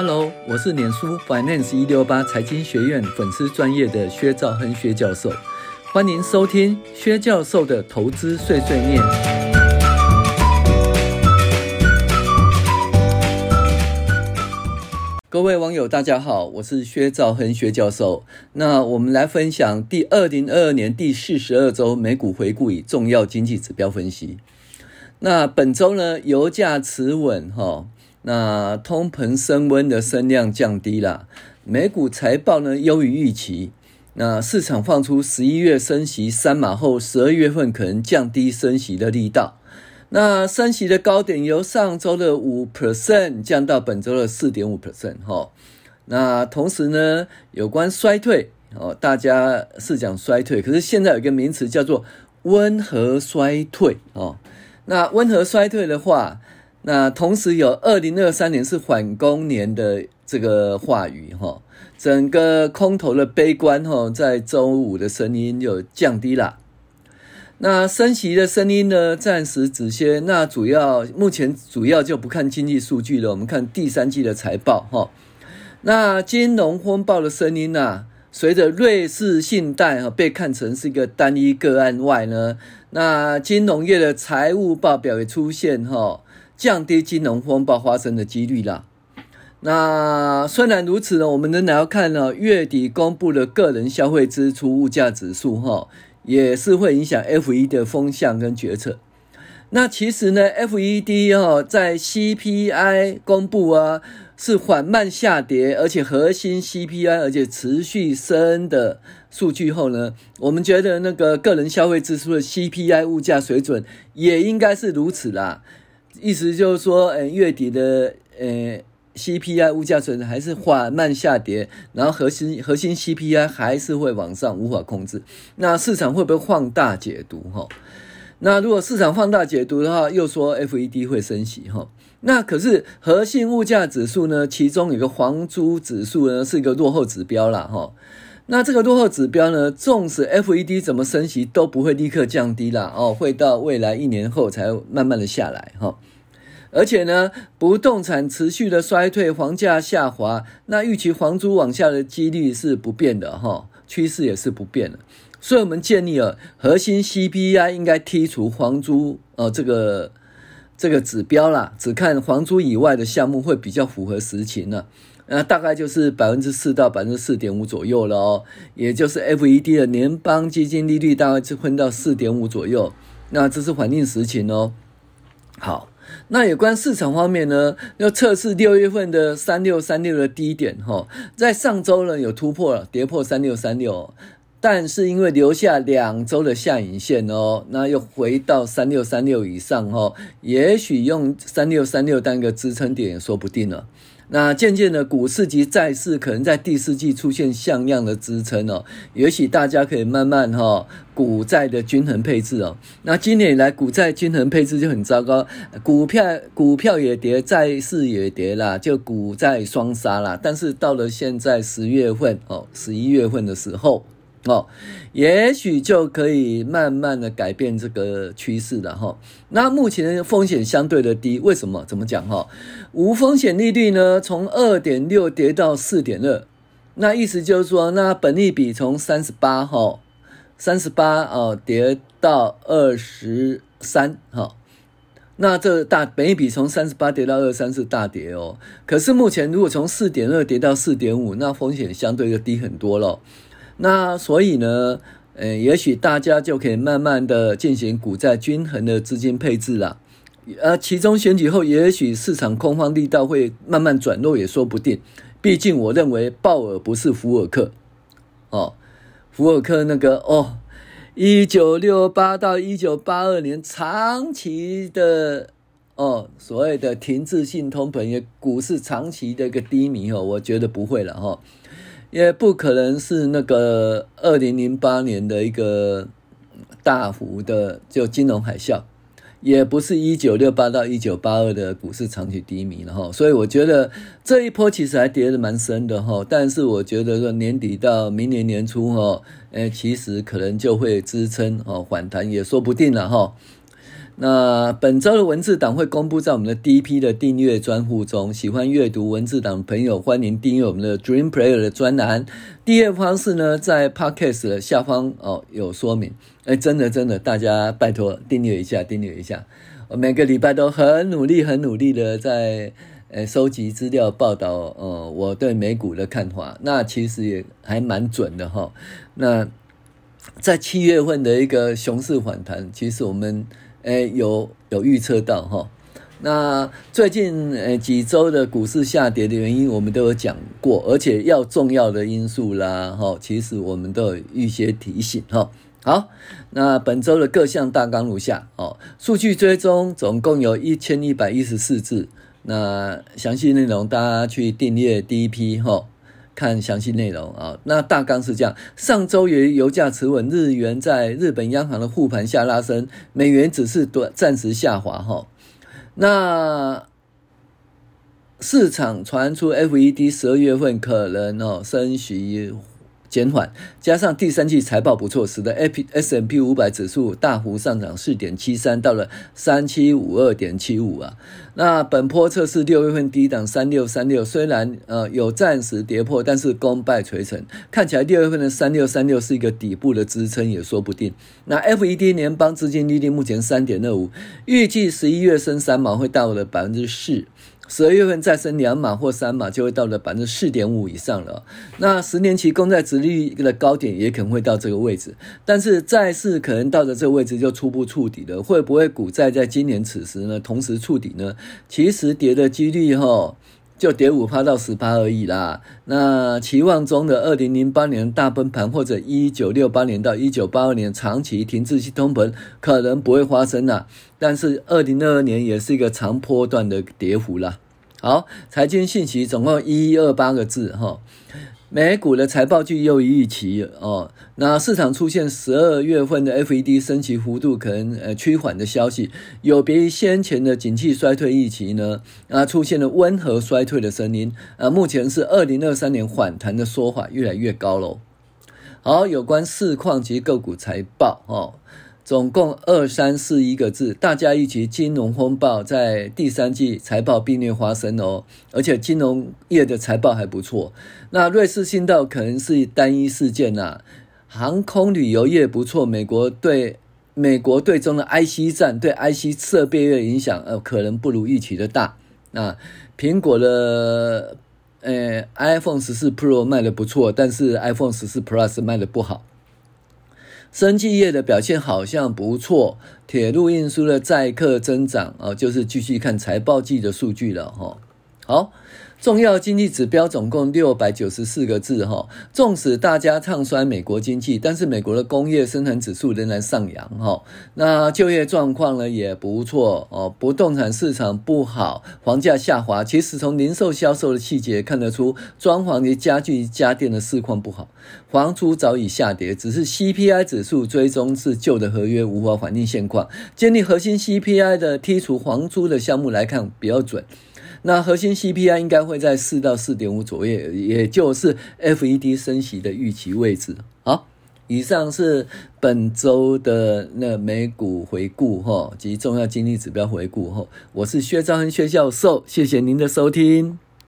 Hello，我是脸书 Finance 一六八财经学院粉丝专业的薛兆亨薛教授，欢迎收听薛教授的投资碎碎念。各位网友，大家好，我是薛兆亨薛教授。那我们来分享第二零二二年第四十二周美股回顾与重要经济指标分析。那本周呢，油价持稳，哈。那通膨升温的声量降低了，美股财报呢优于预期。那市场放出十一月升息三码后，十二月份可能降低升息的力道。那升息的高点由上周的五 percent 降到本周的四点五 percent 哈。那同时呢，有关衰退哦，大家是讲衰退，可是现在有一个名词叫做温和衰退哦。那温和衰退的话，那同时有二零二三年是缓攻年的这个话语哈，整个空头的悲观哈，在周五的声音就降低了。那升息的声音呢，暂时止歇。那主要目前主要就不看经济数据了，我们看第三季的财报哈。那金融风暴的声音呢，随着瑞士信贷哈被看成是一个单一个案外呢，那金融业的财务报表也出现哈。降低金融风暴发生的几率啦。那虽然如此呢，我们仍然要看呢，月底公布的个人消费支出物价指数哈，也是会影响 FED 的风向跟决策。那其实呢，FED 哈在 CPI 公布啊是缓慢下跌，而且核心 CPI 而且持续升的数据后呢，我们觉得那个个人消费支出的 CPI 物价水准也应该是如此啦。意思就是说，呃，月底的呃 CPI 物价水准还是缓慢下跌，然后核心核心 CPI 还是会往上，无法控制。那市场会不会放大解读？哈，那如果市场放大解读的话，又说 FED 会升息，哈。那可是核心物价指数呢？其中有个房租指数呢，是一个落后指标啦，哈。那这个落后指标呢，纵使 FED 怎么升息都不会立刻降低啦，哦，会到未来一年后才慢慢的下来，哈。而且呢，不动产持续的衰退，房价下滑，那预期房租往下的几率是不变的哈，趋势也是不变的。所以我们建议啊，核心 CPI 应该剔除房租呃这个这个指标啦，只看房租以外的项目会比较符合实情呢。那大概就是百分之四到百分之四点五左右了哦，也就是 FED 的联邦基金利率大概就分到四点五左右，那这是环境实情哦。好。那有关市场方面呢，要测试六月份的三六三六的低点哈，在上周呢有突破了，跌破三六三六，但是因为留下两周的下影线哦，那又回到三六三六以上哦，也许用三六三六当一个支撑点也说不定了。那渐渐的，股市及债市可能在第四季出现像样的支撑哦，也许大家可以慢慢哈股债的均衡配置哦。那今年以来股债均衡配置就很糟糕，股票股票也跌，债市也跌啦，就股债双杀啦。但是到了现在十月份哦，十一月份的时候。哦，也许就可以慢慢的改变这个趋势了哈。那目前风险相对的低，为什么？怎么讲哈？无风险利率呢，从二点六跌到四点二，那意思就是说，那本利比从三十八哈，三十八哦跌到二十三哈，那这大本益比从三十八跌到二十三是大跌哦。可是目前如果从四点二跌到四点五，那风险相对就低很多了。那所以呢，呃，也许大家就可以慢慢的进行股债均衡的资金配置了。呃，其中选举后，也许市场空方力道会慢慢转弱，也说不定。毕竟我认为鲍尔不是福尔克，哦，福尔克那个哦，一九六八到一九八二年长期的哦，所谓的停滞性通膨，也股市长期的一个低迷哦，我觉得不会了哈。哦也不可能是那个二零零八年的一个大幅的就金融海啸，也不是一九六八到一九八二的股市长期低迷了哈，所以我觉得这一波其实还跌得蛮深的哈，但是我觉得说年底到明年年初哈，诶，其实可能就会支撑哦反弹也说不定了哈。那本周的文字档会公布在我们的第一批的订阅专户中，喜欢阅读文字档的朋友，欢迎订阅我们的 Dream Player 的专栏。订阅方式呢，在 Podcast 的下方哦有说明。哎，真的真的，大家拜托订阅一下，订阅一下。我每个礼拜都很努力，很努力的在呃收集资料报道，呃，我对美股的看法。那其实也还蛮准的哈。那在七月份的一个熊市反弹，其实我们。诶，有有预测到哈，那最近诶几周的股市下跌的原因，我们都有讲过，而且要重要的因素啦哈，其实我们都有预先提醒哈。好，那本周的各项大纲如下哦，数据追踪总共有一千一百一十四字，那详细内容大家去订阅第一批哈。看详细内容啊，那大纲是这样：上周由于油价持稳，日元在日本央行的护盘下拉升，美元只是短暂时下滑哈。那市场传出 FED 十二月份可能哦升息。减缓，加上第三季财报不错，使得 S&P 五百指数大幅上涨四点七三，到了三七五二点七五啊。那本波测试六月份低档三六三六，虽然呃有暂时跌破，但是功败垂成，看起来六月份的三六三六是一个底部的支撑也说不定。那 FED 联邦资金利率目前三点二五，预计十一月升三毛会到了百分之四。十二月份再升两码或三码，就会到了百分之四点五以上了。那十年期公债殖率的高点也可能会到这个位置，但是债市可能到了这个位置就初步触底了。会不会股债在今年此时呢同时触底呢？其实跌的几率哈，就跌五趴到十趴而已啦。那期望中的二零零八年大崩盘或者一九六八年到一九八二年长期停滞性通膨可能不会发生啦。但是二零二二年也是一个长波段的跌幅啦。好，财经信息总共一一二八个字哈。美股的财报季优于预期哦。那市场出现十二月份的 FED 升息幅度可能呃趋缓的消息，有别于先前的景气衰退预期呢，啊出现了温和衰退的声音啊。目前是二零二三年反弹的说法越来越高喽。好，有关市况及个股财报哦。总共二三四一个字，大家预期金融风暴在第三季财报并列发生哦，而且金融业的财报还不错。那瑞士信道可能是单一事件呐、航空旅游业不错。美国对美国队中的 IC 战对 IC 设备业的影响，呃，可能不如预期的大。那苹果的呃 iPhone 十四 Pro 卖的不错，但是 iPhone 十四 Plus 卖的不好。生技业的表现好像不错，铁路运输的载客增长啊，就是继续看财报季的数据了哈。好。重要经济指标总共六百九十四个字哈，纵使大家唱衰美国经济，但是美国的工业生产指数仍然上扬哈。那就业状况呢也不错哦，不动产市场不好，房价下滑。其实从零售销售的细节看得出，装潢及家具家电的市况不好，房租早已下跌，只是 CPI 指数追踪是旧的合约，无法反映现况。建立核心 CPI 的剔除房租的项目来看比较准。那核心 CPI 应该会在四到四点五左右，也就是 FED 升息的预期位置。好，以上是本周的那美股回顾哈及重要经济指标回顾哈。我是薛兆恒薛教授，谢谢您的收听。